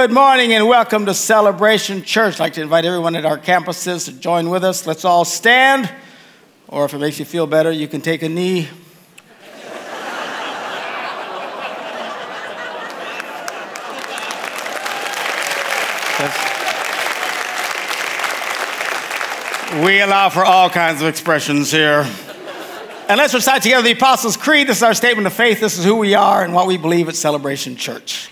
Good morning and welcome to Celebration Church. I'd like to invite everyone at our campuses to join with us. Let's all stand, or if it makes you feel better, you can take a knee. We allow for all kinds of expressions here. And let's recite together the Apostles' Creed. This is our statement of faith. This is who we are and what we believe at Celebration Church.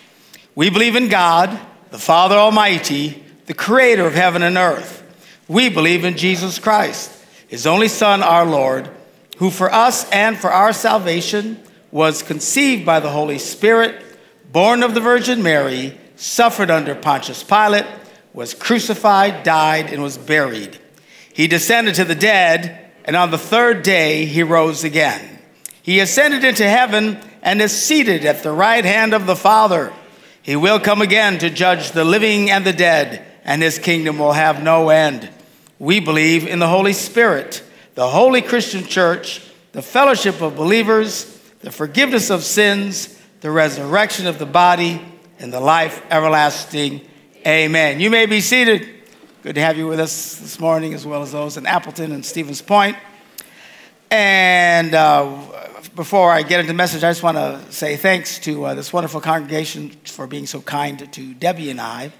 We believe in God, the Father Almighty, the creator of heaven and earth. We believe in Jesus Christ, his only Son, our Lord, who for us and for our salvation was conceived by the Holy Spirit, born of the Virgin Mary, suffered under Pontius Pilate, was crucified, died, and was buried. He descended to the dead, and on the third day he rose again. He ascended into heaven and is seated at the right hand of the Father. He will come again to judge the living and the dead, and his kingdom will have no end. We believe in the Holy Spirit, the holy Christian church, the fellowship of believers, the forgiveness of sins, the resurrection of the body, and the life everlasting. Amen. You may be seated. Good to have you with us this morning, as well as those in Appleton and Stevens Point. And uh, before I get into the message, I just want to say thanks to uh, this wonderful congregation for being so kind to Debbie and I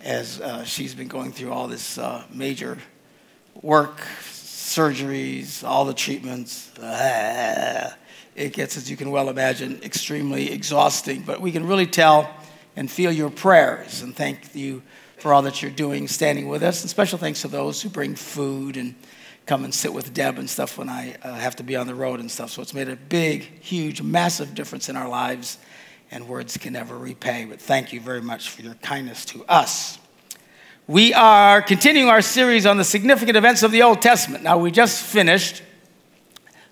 as uh, she's been going through all this uh, major work, surgeries, all the treatments. it gets, as you can well imagine, extremely exhausting, but we can really tell and feel your prayers and thank you for all that you're doing, standing with us. And special thanks to those who bring food and come and sit with Deb and stuff when I uh, have to be on the road and stuff. So it's made a big, huge, massive difference in our lives, and words can never repay. But thank you very much for your kindness to us. We are continuing our series on the significant events of the Old Testament. Now, we just finished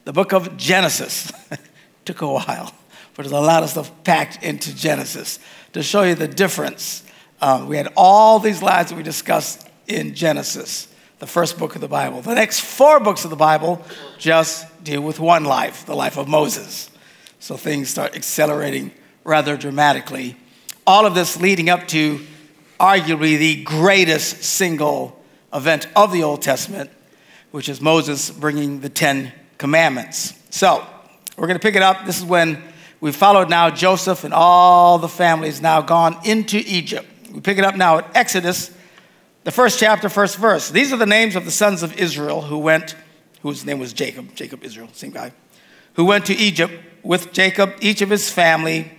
the book of Genesis. Took a while, but there's a lot of stuff packed into Genesis to show you the difference. Um, we had all these lives that we discussed in Genesis the first book of the Bible. The next four books of the Bible just deal with one life, the life of Moses. So things start accelerating rather dramatically. All of this leading up to arguably the greatest single event of the Old Testament, which is Moses bringing the Ten Commandments. So we're going to pick it up. This is when we followed now Joseph and all the families now gone into Egypt. We pick it up now at Exodus the first chapter, first verse. These are the names of the sons of Israel who went, whose name was Jacob, Jacob Israel, same guy, who went to Egypt with Jacob, each of his family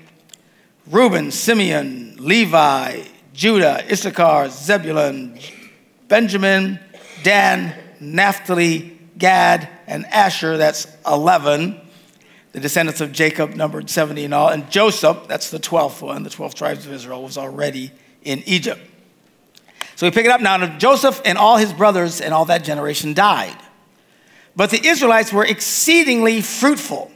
Reuben, Simeon, Levi, Judah, Issachar, Zebulun, Benjamin, Dan, Naphtali, Gad, and Asher. That's 11. The descendants of Jacob numbered 70 in all. And Joseph, that's the 12th one, the 12 tribes of Israel, was already in Egypt. So we pick it up now. Joseph and all his brothers and all that generation died. But the Israelites were exceedingly fruitful.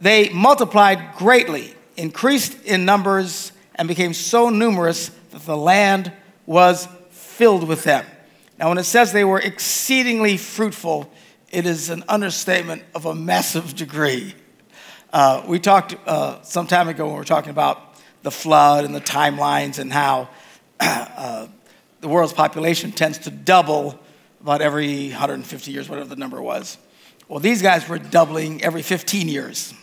They multiplied greatly, increased in numbers, and became so numerous that the land was filled with them. Now, when it says they were exceedingly fruitful, it is an understatement of a massive degree. Uh, we talked uh, some time ago when we were talking about the flood and the timelines and how uh, the world's population tends to double about every 150 years, whatever the number was. Well, these guys were doubling every 15 years.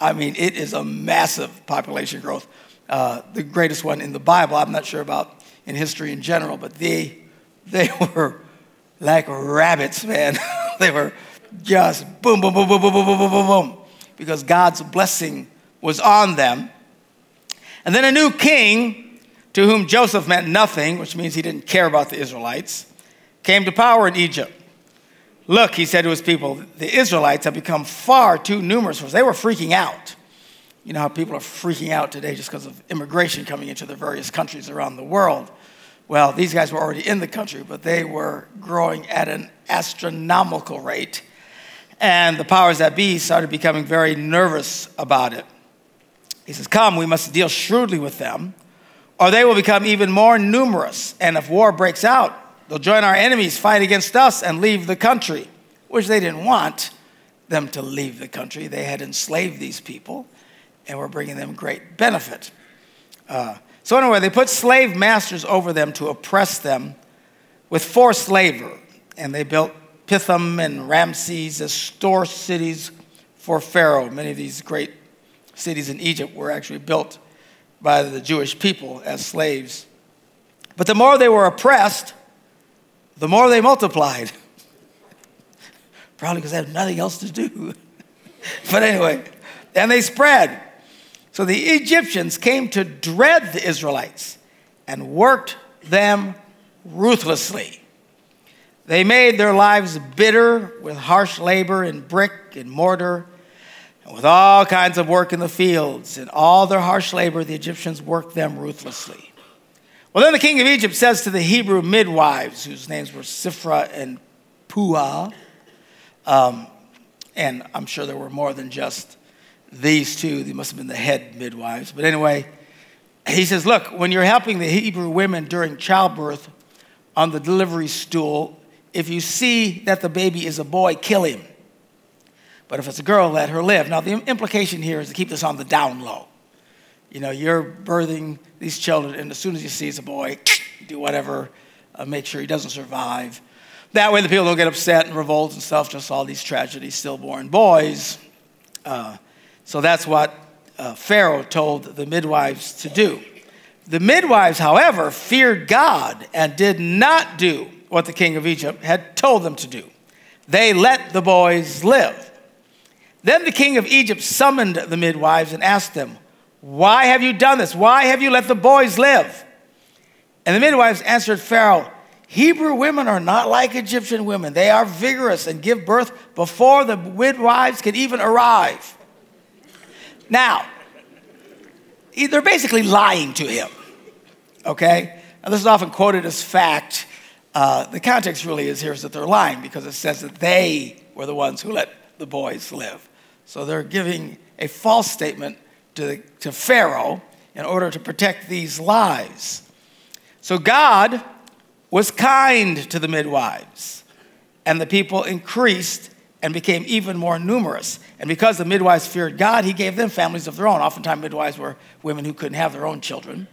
I mean, it is a massive population growth. Uh, the greatest one in the Bible, I'm not sure about in history in general, but they, they were like rabbits, man. they were just boom, boom, boom, boom, boom, boom, boom, boom, boom, boom, because God's blessing was on them. And then a new king to whom Joseph meant nothing, which means he didn't care about the Israelites, came to power in Egypt. Look, he said to his people, the Israelites have become far too numerous for us. They were freaking out. You know how people are freaking out today just because of immigration coming into the various countries around the world. Well, these guys were already in the country, but they were growing at an astronomical rate. And the powers that be started becoming very nervous about it. He says, Come, we must deal shrewdly with them or they will become even more numerous. And if war breaks out, they'll join our enemies, fight against us, and leave the country, which they didn't want them to leave the country. They had enslaved these people and were bringing them great benefit. Uh, So, anyway, they put slave masters over them to oppress them with forced labor. And they built Pithom and Ramses as store cities for Pharaoh. Many of these great cities in Egypt were actually built by the Jewish people as slaves. But the more they were oppressed, the more they multiplied. Probably because they had nothing else to do. but anyway, and they spread. So the Egyptians came to dread the Israelites and worked them ruthlessly. They made their lives bitter with harsh labor in brick and mortar and with all kinds of work in the fields. In all their harsh labor, the Egyptians worked them ruthlessly. Well, then the king of Egypt says to the Hebrew midwives, whose names were Shiphrah and Puah, um, and I'm sure there were more than just these two, they must have been the head midwives. But anyway, he says, Look, when you're helping the Hebrew women during childbirth on the delivery stool, if you see that the baby is a boy, kill him. But if it's a girl, let her live. Now, the implication here is to keep this on the down low. You know, you're birthing these children, and as soon as you see it's a boy, do whatever, uh, make sure he doesn't survive. That way, the people don't get upset and revolt and stuff, just all these tragedies, stillborn boys. Uh, so that's what uh, Pharaoh told the midwives to do. The midwives, however, feared God and did not do what the king of Egypt had told them to do. They let the boys live. Then the king of Egypt summoned the midwives and asked them, Why have you done this? Why have you let the boys live? And the midwives answered Pharaoh, Hebrew women are not like Egyptian women. They are vigorous and give birth before the midwives can even arrive. Now, they're basically lying to him, okay? And this is often quoted as fact. Uh, the context really is here is that they're lying because it says that they were the ones who let the boys live. So they're giving a false statement to, to Pharaoh in order to protect these lives. So God was kind to the midwives, and the people increased and became even more numerous. And because the midwives feared God, he gave them families of their own. Oftentimes, midwives were women who couldn't have their own children.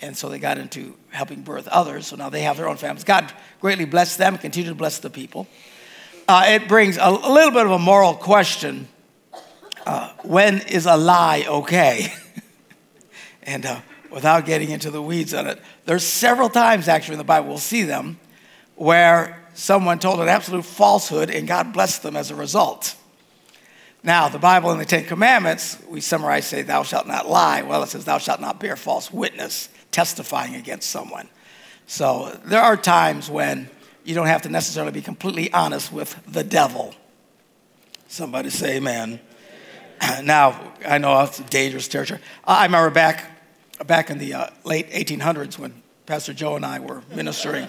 And so they got into helping birth others. So now they have their own families. God greatly blessed them, continued to bless the people. Uh, it brings a, a, little bit of a moral question uh, when is a lie okay? and uh, without getting into the weeds on it, there's several times actually in the Bible, we'll see them, where someone told an absolute falsehood and God blessed them as a result. Now, the Bible in the Ten Commandments, we summarize, say, Thou shalt not lie. Well, it says, Thou shalt not bear false witness, testifying against someone. So there are times when you don't have to necessarily be completely honest with the devil. Somebody say amen. Now, I know it's dangerous territory. I remember back, back in the uh, late 1800s when Pastor Joe and I were ministering.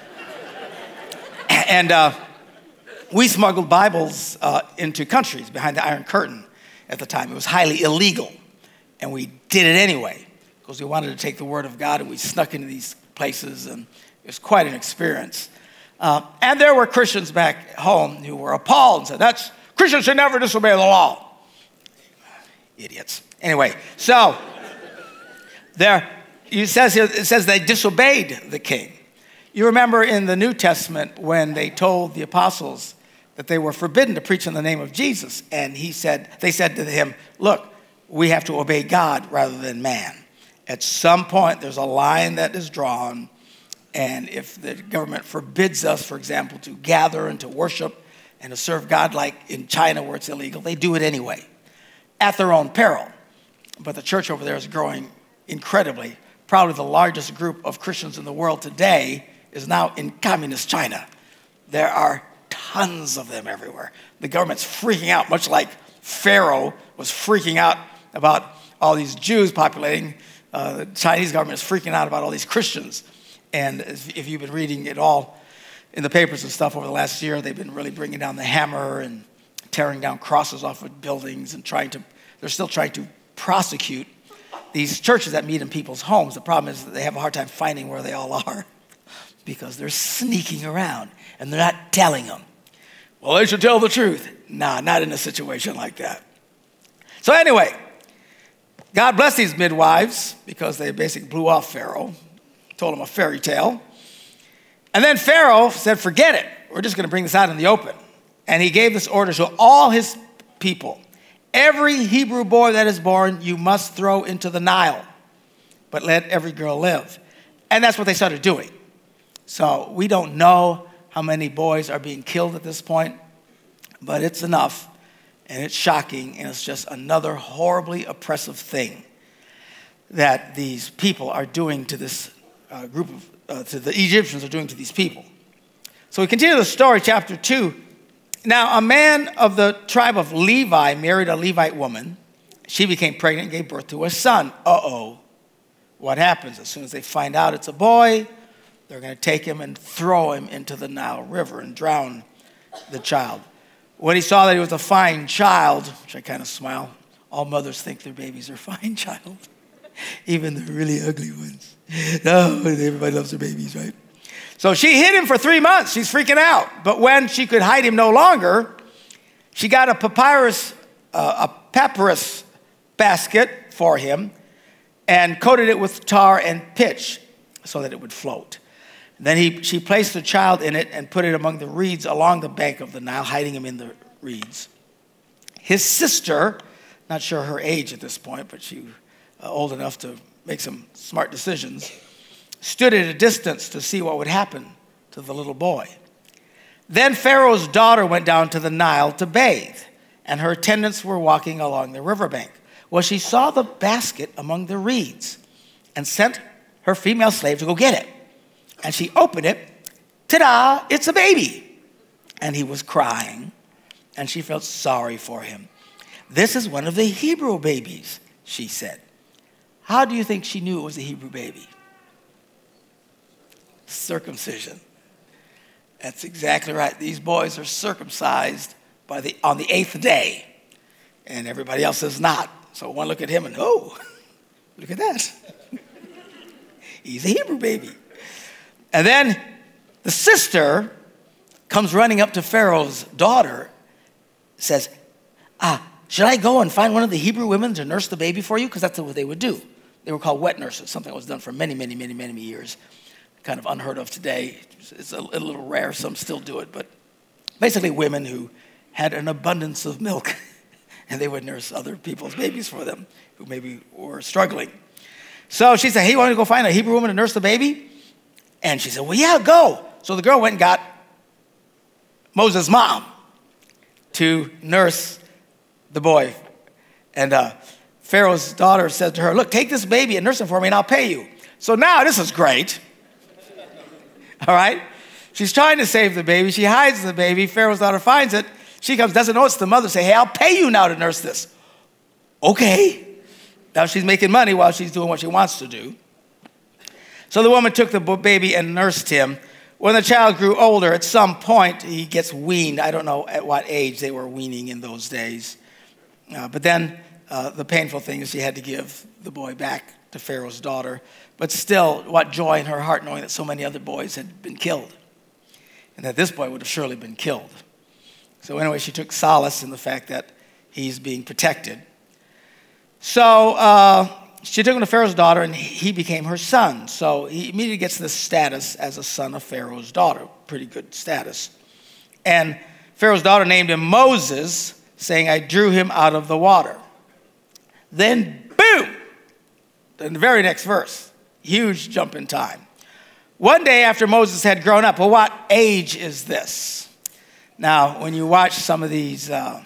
and uh, we smuggled Bibles uh, into countries behind the Iron Curtain at the time. It was highly illegal, and we did it anyway because we wanted to take the Word of God and we snuck into these places, and it was quite an experience. Uh, and there were Christians back home who were appalled and said, That's Christians should never disobey the law. Idiots. Anyway, so there it says, it says they disobeyed the king. You remember in the New Testament when they told the apostles that they were forbidden to preach in the name of Jesus, and he said, they said to him, Look, we have to obey God rather than man. At some point, there's a line that is drawn, and if the government forbids us, for example, to gather and to worship and to serve God, like in China where it's illegal, they do it anyway at their own peril. But the church over there is growing incredibly. Probably the largest group of Christians in the world today is now in communist China. There are tons of them everywhere. The government's freaking out, much like Pharaoh was freaking out about all these Jews populating. Uh, the Chinese government is freaking out about all these Christians. And if you've been reading it all in the papers and stuff over the last year, they've been really bringing down the hammer and tearing down crosses off of buildings and trying to, they're still trying to prosecute these churches that meet in people's homes. The problem is that they have a hard time finding where they all are because they're sneaking around and they're not telling them. Well, they should tell the truth. Nah, not in a situation like that. So, anyway, God bless these midwives because they basically blew off Pharaoh, told him a fairy tale. And then Pharaoh said, Forget it. We're just going to bring this out in the open. And he gave this order to all his people Every Hebrew boy that is born, you must throw into the Nile, but let every girl live. And that's what they started doing. So we don't know how many boys are being killed at this point, but it's enough. And it's shocking, and it's just another horribly oppressive thing that these people are doing to this uh, group of, uh, to the Egyptians are doing to these people. So we continue the story, chapter 2. Now, a man of the tribe of Levi married a Levite woman. She became pregnant and gave birth to a son. Uh oh. What happens? As soon as they find out it's a boy, they're going to take him and throw him into the Nile River and drown the child. When he saw that he was a fine child, which I kind of smile, all mothers think their babies are fine child, even the really ugly ones. No, everybody loves their babies, right? So she hid him for three months. She's freaking out. But when she could hide him no longer, she got a papyrus, uh, a papyrus basket for him and coated it with tar and pitch so that it would float. Then he, she placed the child in it and put it among the reeds along the bank of the Nile, hiding him in the reeds. His sister, not sure her age at this point, but she uh, old enough to make some smart decisions, stood at a distance to see what would happen to the little boy. Then Pharaoh's daughter went down to the Nile to bathe, and her attendants were walking along the riverbank. Well, she saw the basket among the reeds and sent her female slave to go get it. And she opened it. Ta da, it's a baby. And he was crying, and she felt sorry for him. This is one of the Hebrew babies, she said. How do you think she knew it was a Hebrew baby? Circumcision. That's exactly right. These boys are circumcised by the, on the eighth day, and everybody else is not. So one look at him and, oh, look at that. He's a Hebrew baby. And then the sister comes running up to Pharaoh's daughter, says, Ah, should I go and find one of the Hebrew women to nurse the baby for you? Because that's what they would do. They were called wet nurses, something that was done for many, many, many, many years kind of unheard of today. It's a, a little rare, some still do it, but basically women who had an abundance of milk and they would nurse other people's babies for them who maybe were struggling. So she said, Hey, you want to go find a Hebrew woman to nurse the baby? And she said, Well, yeah, go. So the girl went and got Moses' mom to nurse the boy. And uh, Pharaoh's daughter said to her, Look, take this baby and nurse him for me, and I'll pay you. So now this is great. All right? She's trying to save the baby. She hides the baby. Pharaoh's daughter finds it. She comes, doesn't know it's the mother. Say, hey, I'll pay you now to nurse this. Okay. Now she's making money while she's doing what she wants to do. So the woman took the baby and nursed him. When the child grew older, at some point he gets weaned. I don't know at what age they were weaning in those days. Uh, but then uh, the painful thing is she had to give the boy back to Pharaoh's daughter. But still, what joy in her heart knowing that so many other boys had been killed and that this boy would have surely been killed. So, anyway, she took solace in the fact that he's being protected. So, uh, she took him to Pharaoh's daughter, and he became her son. So, he immediately gets this status as a son of Pharaoh's daughter. Pretty good status. And Pharaoh's daughter named him Moses, saying, I drew him out of the water. Then, boom, in the very next verse, Huge jump in time. One day after Moses had grown up, well, what age is this? Now, when you watch some of these uh,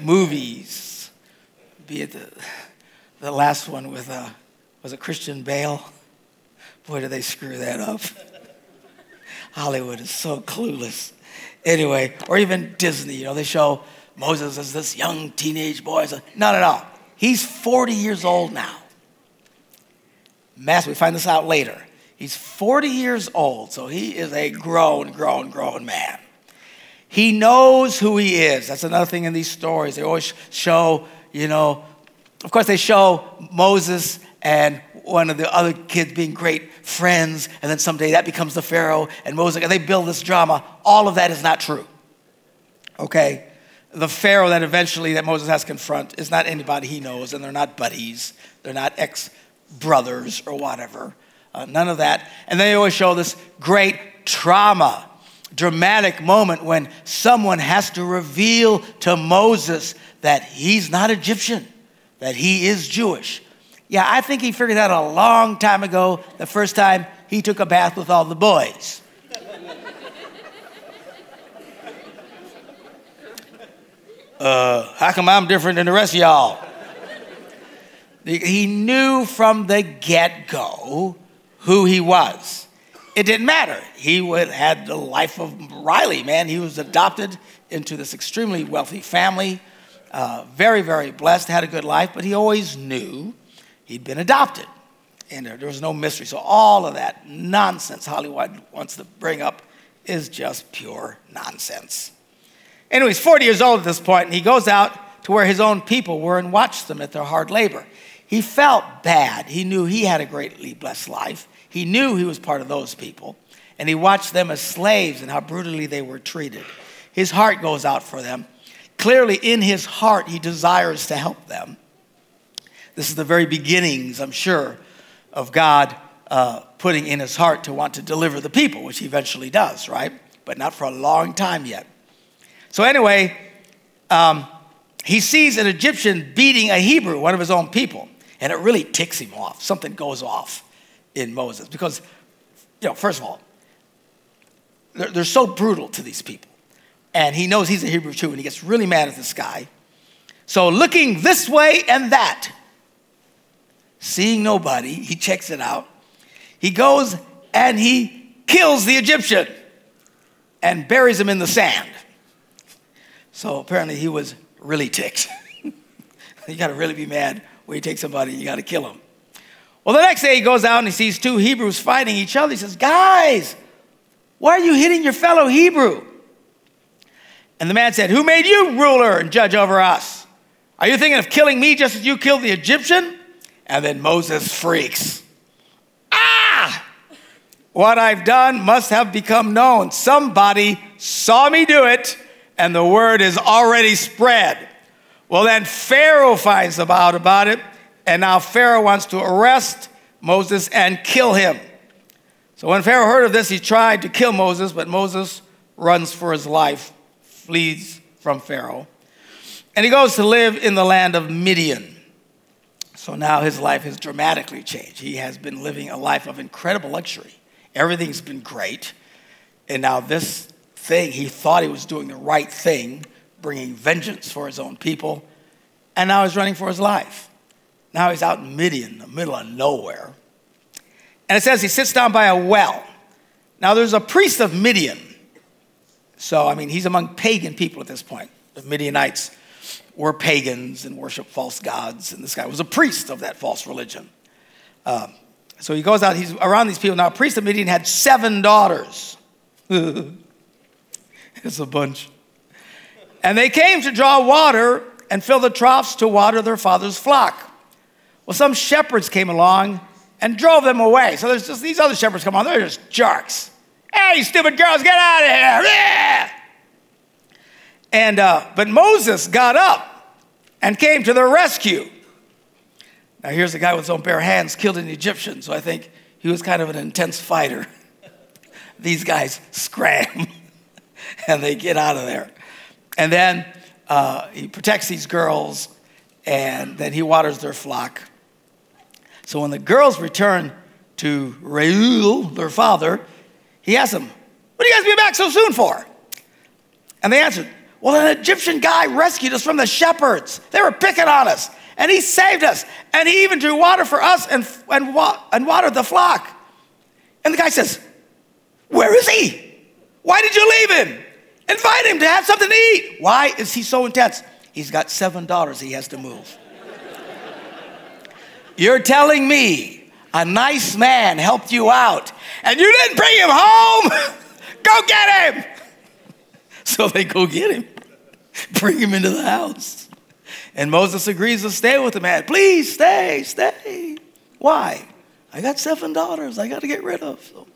movies, be it the, the last one with, uh, was it Christian Bale? Boy, did they screw that up. Hollywood is so clueless. Anyway, or even Disney, you know, they show Moses as this young teenage boy. Not at all. He's 40 years old now. Mass, we find this out later. He's 40 years old, so he is a grown, grown, grown man. He knows who he is. That's another thing in these stories. They always show, you know, of course, they show Moses and one of the other kids being great friends, and then someday that becomes the Pharaoh and Moses, and they build this drama. All of that is not true. Okay? the Pharaoh that eventually that Moses has to confront is not anybody he knows, and they're not buddies, they're not ex brothers or whatever. Uh, none of that. And they always show this great trauma, dramatic moment when someone has to reveal to Moses that he's not Egyptian, that he is Jewish. Yeah, I think he figured that out a long time ago, the first time he took a bath with all the boys. uh, how come I'm different than the rest of y'all? He knew from the get go who he was. It didn't matter. He would, had the life of Riley, man. He was adopted into this extremely wealthy family, uh, very, very blessed, had a good life, but he always knew he'd been adopted. And there, there was no mystery. So all of that nonsense Hollywood wants to bring up is just pure nonsense. Anyway, he's 40 years old at this point, and he goes out to where his own people were and watched them at their hard labor. He felt bad. He knew he had a greatly blessed life. He knew he was part of those people. And he watched them as slaves and how brutally they were treated. His heart goes out for them. Clearly, in his heart, he desires to help them. This is the very beginnings, I'm sure, of God uh, putting in his heart to want to deliver the people, which he eventually does, right? But not for a long time yet. So, anyway, um, he sees an Egyptian beating a Hebrew, one of his own people, and it really ticks him off. Something goes off in Moses because, you know, first of all, they're, they're so brutal to these people. And he knows he's a Hebrew too, and he gets really mad at this guy. So, looking this way and that, seeing nobody, he checks it out. He goes and he kills the Egyptian and buries him in the sand. So apparently he was really ticked. you got to really be mad when you take somebody, and you got to kill him. Well, the next day he goes out and he sees two Hebrews fighting each other. He says, Guys, why are you hitting your fellow Hebrew? And the man said, Who made you ruler and judge over us? Are you thinking of killing me just as you killed the Egyptian? And then Moses freaks. Ah! What I've done must have become known. Somebody saw me do it, and the word is already spread. Well, then Pharaoh finds out about it and now Pharaoh wants to arrest Moses and kill him. So when Pharaoh heard of this, he tried to kill Moses, but Moses runs for his life, flees from Pharaoh. And he goes to live in the land of Midian. So now his life has dramatically changed. He has been living a life of incredible luxury. Everything's been great. And now this thing, he thought he was doing the right thing, bringing vengeance for his own people. And now he's running for his life. Now he's out in Midian, the middle of nowhere. And it says he sits down by a well. Now there's a priest of Midian. So, I mean, he's among pagan people at this point. The Midianites were pagans and worshiped false gods, and this guy was a priest of that false religion. Um, so he goes out, he's around these people. Now, a priest of Midian had seven daughters. it's a bunch. And they came to draw water and fill the troughs to water their father's flock. Well, some shepherds came along and drove them away. So there's just these other shepherds come on, they're just jerks. Hey, stupid girls, get out of here. And, uh, but Moses got up and came to their rescue. Now, here's a guy with his own bare hands killed an Egyptian, so I think he was kind of an intense fighter. These guys scram and they get out of there. And then uh, he protects these girls and then he waters their flock. So when the girls return to Reuel, their father, he asks them, What are you guys being back so soon for? And they answered, Well, an Egyptian guy rescued us from the shepherds. They were picking on us, and he saved us, and he even drew water for us and, and, wa- and watered the flock. And the guy says, Where is he? Why did you leave him? Invite him to have something to eat. Why is he so intense? He's got seven daughters he has to move. You're telling me a nice man helped you out and you didn't bring him home? go get him. So they go get him, bring him into the house. And Moses agrees to stay with the man. Please stay, stay. Why? I got seven daughters I got to get rid of. So.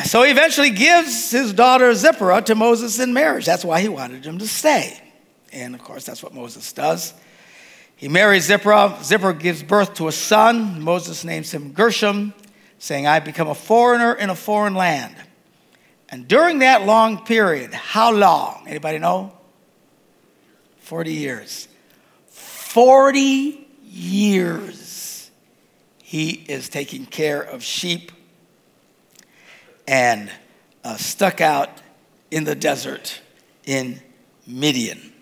so he eventually gives his daughter Zipporah to Moses in marriage. That's why he wanted him to stay. And of course, that's what Moses does. He marries Zipporah. Zipporah gives birth to a son. Moses names him Gershom, saying, I become a foreigner in a foreign land. And during that long period, how long? Anybody know? 40 years. 40 years he is taking care of sheep and uh, stuck out in the desert in Midian.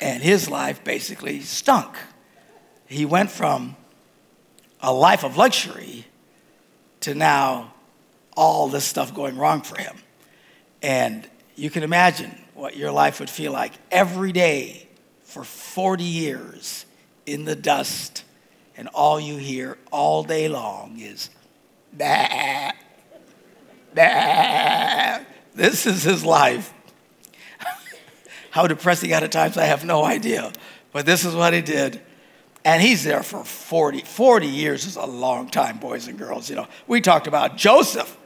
And his life basically stunk. He went from a life of luxury to now all this stuff going wrong for him. And you can imagine what your life would feel like every day for 40 years in the dust, and all you hear all day long is, bah, This is his life. How depressing at times, I have no idea. But this is what he did. And he's there for 40. 40 years is a long time, boys and girls. You know, we talked about Joseph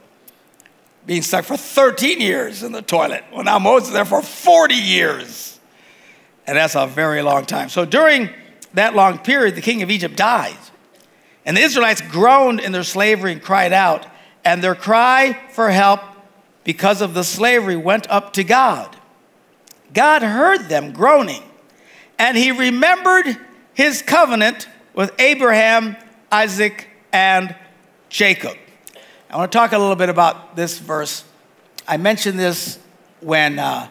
being stuck for 13 years in the toilet. Well, now Moses is there for 40 years. And that's a very long time. So during that long period, the king of Egypt dies. And the Israelites groaned in their slavery and cried out. And their cry for help because of the slavery went up to God. God heard them groaning, and he remembered his covenant with Abraham, Isaac, and Jacob. I want to talk a little bit about this verse. I mentioned this when uh,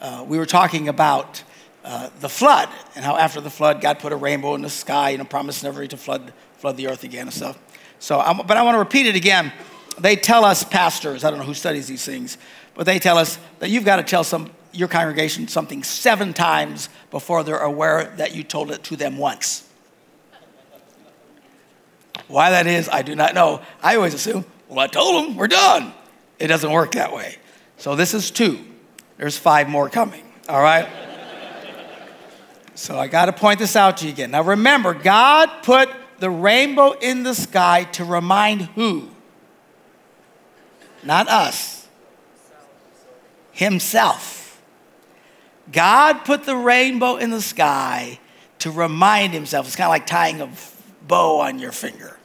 uh, we were talking about uh, the flood and how after the flood, God put a rainbow in the sky and promised never to flood, flood the earth again and stuff. So, I'm, but I want to repeat it again. They tell us, pastors, I don't know who studies these things, but they tell us that you've got to tell some, your congregation something seven times before they're aware that you told it to them once. Why that is, I do not know. I always assume, well, I told them, we're done. It doesn't work that way. So this is two. There's five more coming, all right? So I got to point this out to you again. Now remember, God put the rainbow in the sky to remind who? Not us. Himself. God put the rainbow in the sky to remind himself. It's kind of like tying a bow on your finger.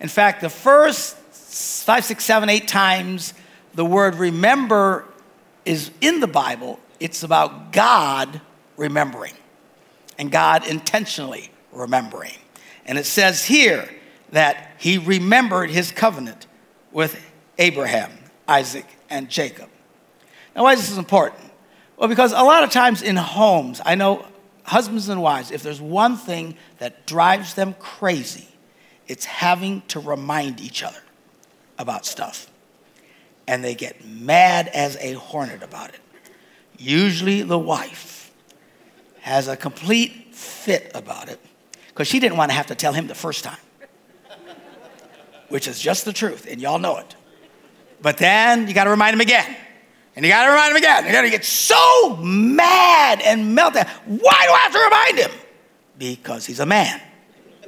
In fact, the first five, six, seven, eight times the word remember is in the Bible, it's about God remembering and God intentionally remembering. And it says here that he remembered his covenant with Abraham, Isaac, and Jacob. Now, why is this important? Well, because a lot of times in homes, I know husbands and wives, if there's one thing that drives them crazy, it's having to remind each other about stuff. And they get mad as a hornet about it. Usually the wife has a complete fit about it because she didn't want to have to tell him the first time, which is just the truth, and y'all know it. But then you got to remind him again. And you got to remind him again. You got to get so mad and melt down. Why do I have to remind him? Because he's a man.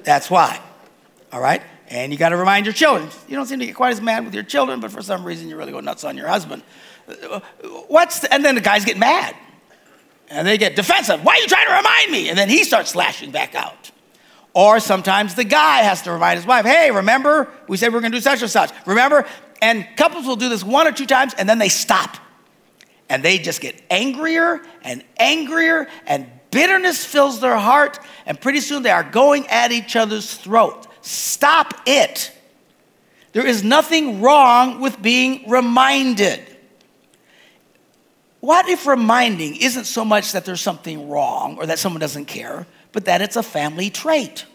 That's why. All right? And you got to remind your children. You don't seem to get quite as mad with your children, but for some reason you really go nuts on your husband. What's the, and then the guys get mad. And they get defensive. Why are you trying to remind me? And then he starts slashing back out. Or sometimes the guy has to remind his wife, hey, remember we said we are going to do such and such. Remember? And couples will do this one or two times and then they stop. And they just get angrier and angrier, and bitterness fills their heart. And pretty soon they are going at each other's throat. Stop it. There is nothing wrong with being reminded. What if reminding isn't so much that there's something wrong or that someone doesn't care, but that it's a family trait?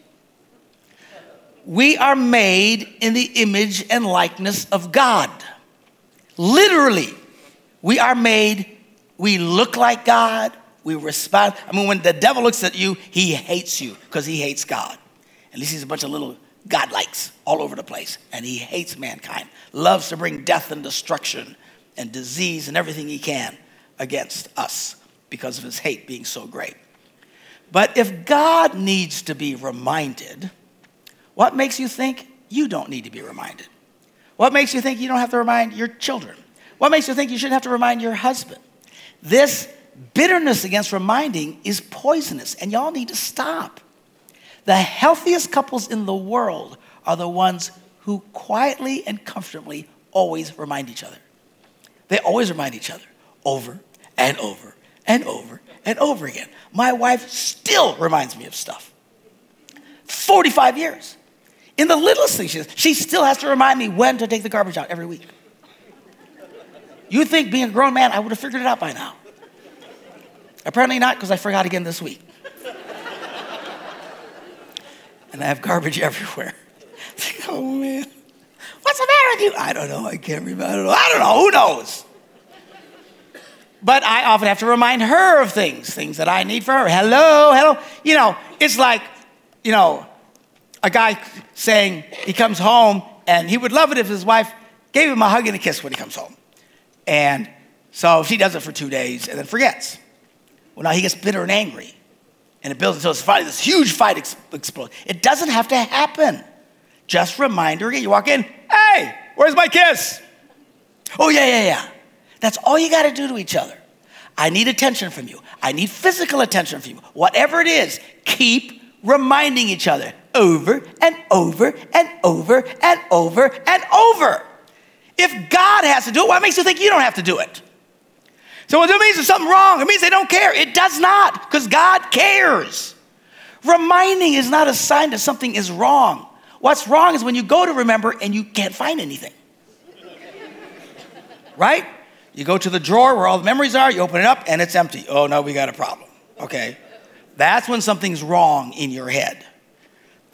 We are made in the image and likeness of God. Literally, we are made, we look like God, we respond. I mean, when the devil looks at you, he hates you because he hates God. And he sees a bunch of little God likes all over the place, and he hates mankind, loves to bring death and destruction and disease and everything he can against us because of his hate being so great. But if God needs to be reminded, what makes you think you don't need to be reminded? What makes you think you don't have to remind your children? What makes you think you shouldn't have to remind your husband? This bitterness against reminding is poisonous, and y'all need to stop. The healthiest couples in the world are the ones who quietly and comfortably always remind each other. They always remind each other over and over and over and over again. My wife still reminds me of stuff. 45 years. In the littlest thing, she, she still has to remind me when to take the garbage out every week. You think being a grown man, I would have figured it out by now. Apparently not, because I forgot again this week. and I have garbage everywhere. oh man, what's the matter with you? I don't know. I can't remember. I don't know. I don't know. Who knows? But I often have to remind her of things, things that I need for her. Hello, hello. You know, it's like, you know, a guy saying he comes home and he would love it if his wife gave him a hug and a kiss when he comes home. And so she does it for two days and then forgets. Well, now he gets bitter and angry. And it builds until finally this huge fight ex- explodes. It doesn't have to happen. Just remind her again. You walk in, hey, where's my kiss? Oh, yeah, yeah, yeah. That's all you got to do to each other. I need attention from you. I need physical attention from you. Whatever it is, keep reminding each other over and over and over and over and over. If God has to do it, what makes you think you don't have to do it? So it means there's something wrong. It means they don't care. It does not, because God cares. Reminding is not a sign that something is wrong. What's wrong is when you go to remember and you can't find anything. right? You go to the drawer where all the memories are, you open it up, and it's empty. Oh, no, we got a problem. Okay. That's when something's wrong in your head.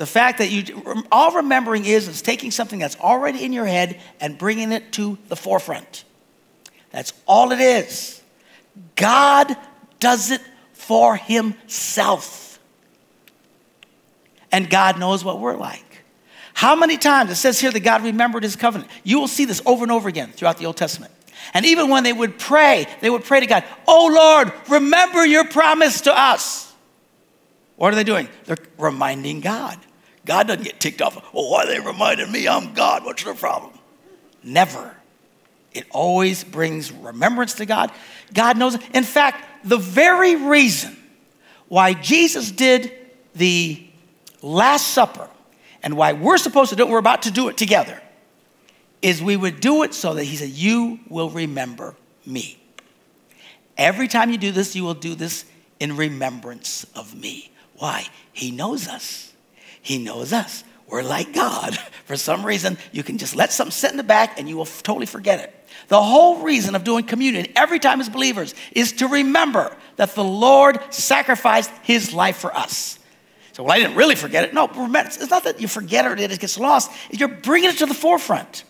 The fact that you, all remembering is, is taking something that's already in your head and bringing it to the forefront. That's all it is. God does it for himself. And God knows what we're like. How many times it says here that God remembered his covenant? You will see this over and over again throughout the Old Testament. And even when they would pray, they would pray to God, Oh Lord, remember your promise to us. What are they doing? They're reminding God. God doesn't get ticked off. Well, why they reminding me I'm God? What's their problem? Never. It always brings remembrance to God. God knows. In fact, the very reason why Jesus did the Last Supper and why we're supposed to do it, we're about to do it together, is we would do it so that He said, You will remember me. Every time you do this, you will do this in remembrance of me. Why? He knows us. He knows us. We're like God. For some reason, you can just let something sit in the back and you will totally forget it. The whole reason of doing communion every time as believers is to remember that the Lord sacrificed his life for us. So, well, I didn't really forget it. No, it's not that you forget it or it gets lost. You're bringing it to the forefront.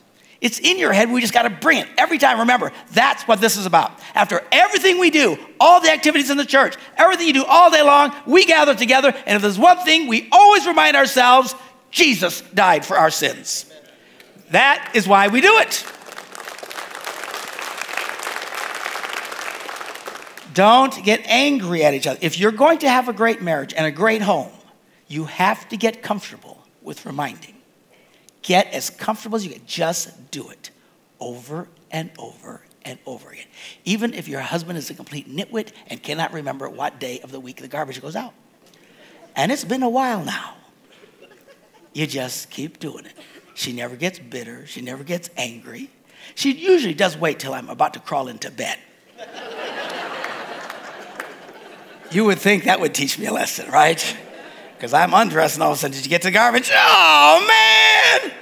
It's in your head. We just got to bring it every time. Remember, that's what this is about. After everything we do, all the activities in the church, everything you do all day long, we gather together. And if there's one thing we always remind ourselves, Jesus died for our sins. That is why we do it. Don't get angry at each other. If you're going to have a great marriage and a great home, you have to get comfortable with reminding. Get as comfortable as you can. Just do it over and over and over again. Even if your husband is a complete nitwit and cannot remember what day of the week the garbage goes out. And it's been a while now. You just keep doing it. She never gets bitter. She never gets angry. She usually does wait till I'm about to crawl into bed. you would think that would teach me a lesson, right? Because I'm undressed and all of a sudden, did you get to the garbage? Oh, man!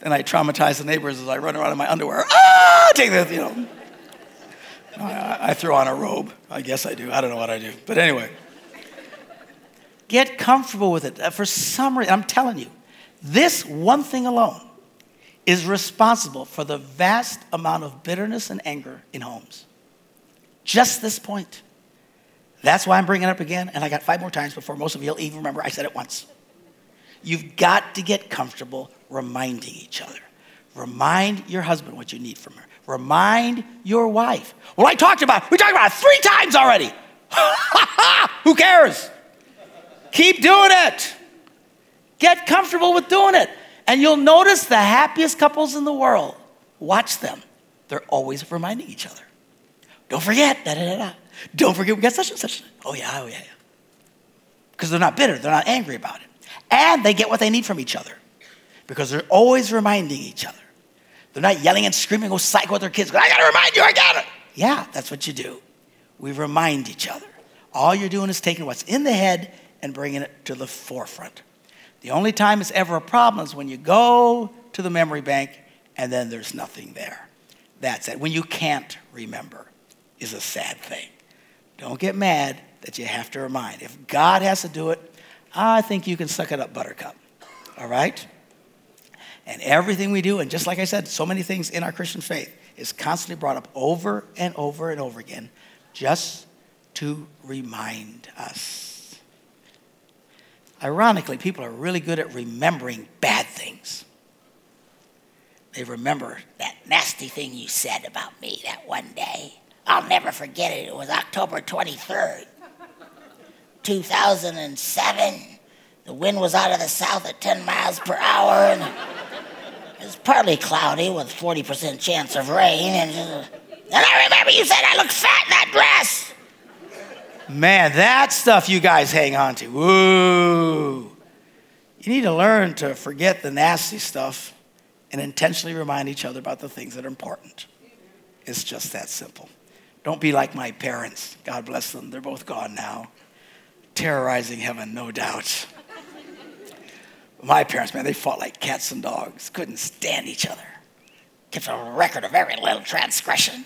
Then I traumatize the neighbors as I run around in my underwear. Ah, take this, you know. I, I throw on a robe. I guess I do. I don't know what I do. But anyway, get comfortable with it. Uh, for some reason, I'm telling you, this one thing alone is responsible for the vast amount of bitterness and anger in homes. Just this point. That's why I'm bringing it up again, and I got five more times before most of you will even remember I said it once. You've got to get comfortable reminding each other. Remind your husband what you need from her. Remind your wife. Well, I talked about. We talked about it three times already. Who cares? Keep doing it. Get comfortable with doing it. And you'll notice the happiest couples in the world. Watch them. They're always reminding each other. Don't forget, da da da da. Don't forget, we got such and such. Oh, yeah, oh, yeah, yeah. Because they're not bitter, they're not angry about it. And they get what they need from each other because they're always reminding each other. They're not yelling and screaming, go psycho with their kids. I gotta remind you, I got it. Yeah, that's what you do. We remind each other. All you're doing is taking what's in the head and bringing it to the forefront. The only time it's ever a problem is when you go to the memory bank and then there's nothing there. That's it. When you can't remember is a sad thing. Don't get mad that you have to remind. If God has to do it, I think you can suck it up, buttercup. All right? And everything we do, and just like I said, so many things in our Christian faith is constantly brought up over and over and over again just to remind us. Ironically, people are really good at remembering bad things. They remember that nasty thing you said about me that one day. I'll never forget it. It was October 23rd, 2007. The wind was out of the south at 10 miles per hour, and it was partly cloudy with 40% chance of rain. And, and I remember you said I looked fat in that dress. Man, that stuff you guys hang on to. Woo. You need to learn to forget the nasty stuff and intentionally remind each other about the things that are important. It's just that simple. Don't be like my parents. God bless them. They're both gone now. Terrorizing heaven, no doubt. My parents, man, they fought like cats and dogs, couldn't stand each other. Kept a record of every little transgression.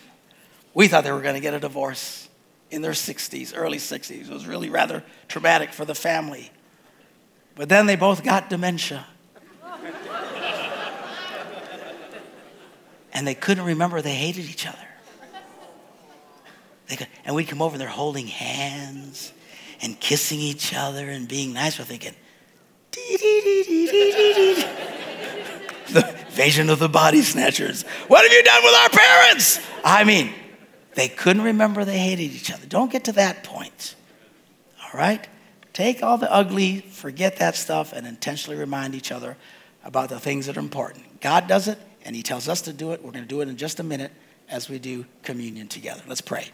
We thought they were going to get a divorce in their 60s, early 60s. It was really rather traumatic for the family. But then they both got dementia. and they couldn't remember they hated each other. Could, and we'd come over and they're holding hands and kissing each other and being nice. We're thinking, the invasion of the body snatchers. What have you done with our parents? I mean, they couldn't remember they hated each other. Don't get to that point. All right? Take all the ugly, forget that stuff, and intentionally remind each other about the things that are important. God does it, and He tells us to do it. We're going to do it in just a minute as we do communion together. Let's pray.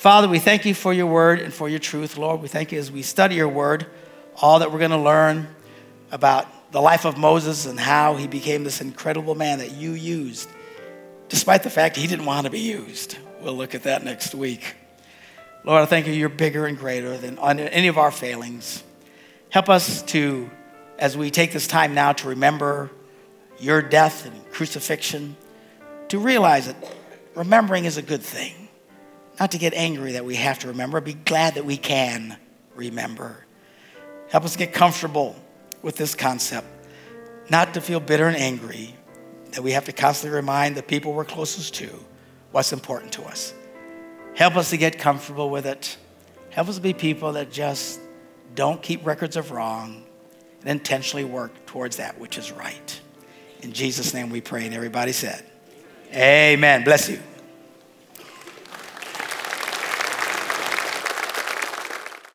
Father, we thank you for your word and for your truth, Lord. We thank you as we study your word, all that we're going to learn about the life of Moses and how he became this incredible man that you used, despite the fact he didn't want to be used. We'll look at that next week. Lord, I thank you, you're bigger and greater than any of our failings. Help us to, as we take this time now to remember your death and crucifixion, to realize that remembering is a good thing. Not to get angry that we have to remember, be glad that we can remember. Help us get comfortable with this concept, not to feel bitter and angry, that we have to constantly remind the people we're closest to what's important to us. Help us to get comfortable with it. Help us be people that just don't keep records of wrong and intentionally work towards that which is right. In Jesus' name we pray, and everybody said, Amen. Bless you.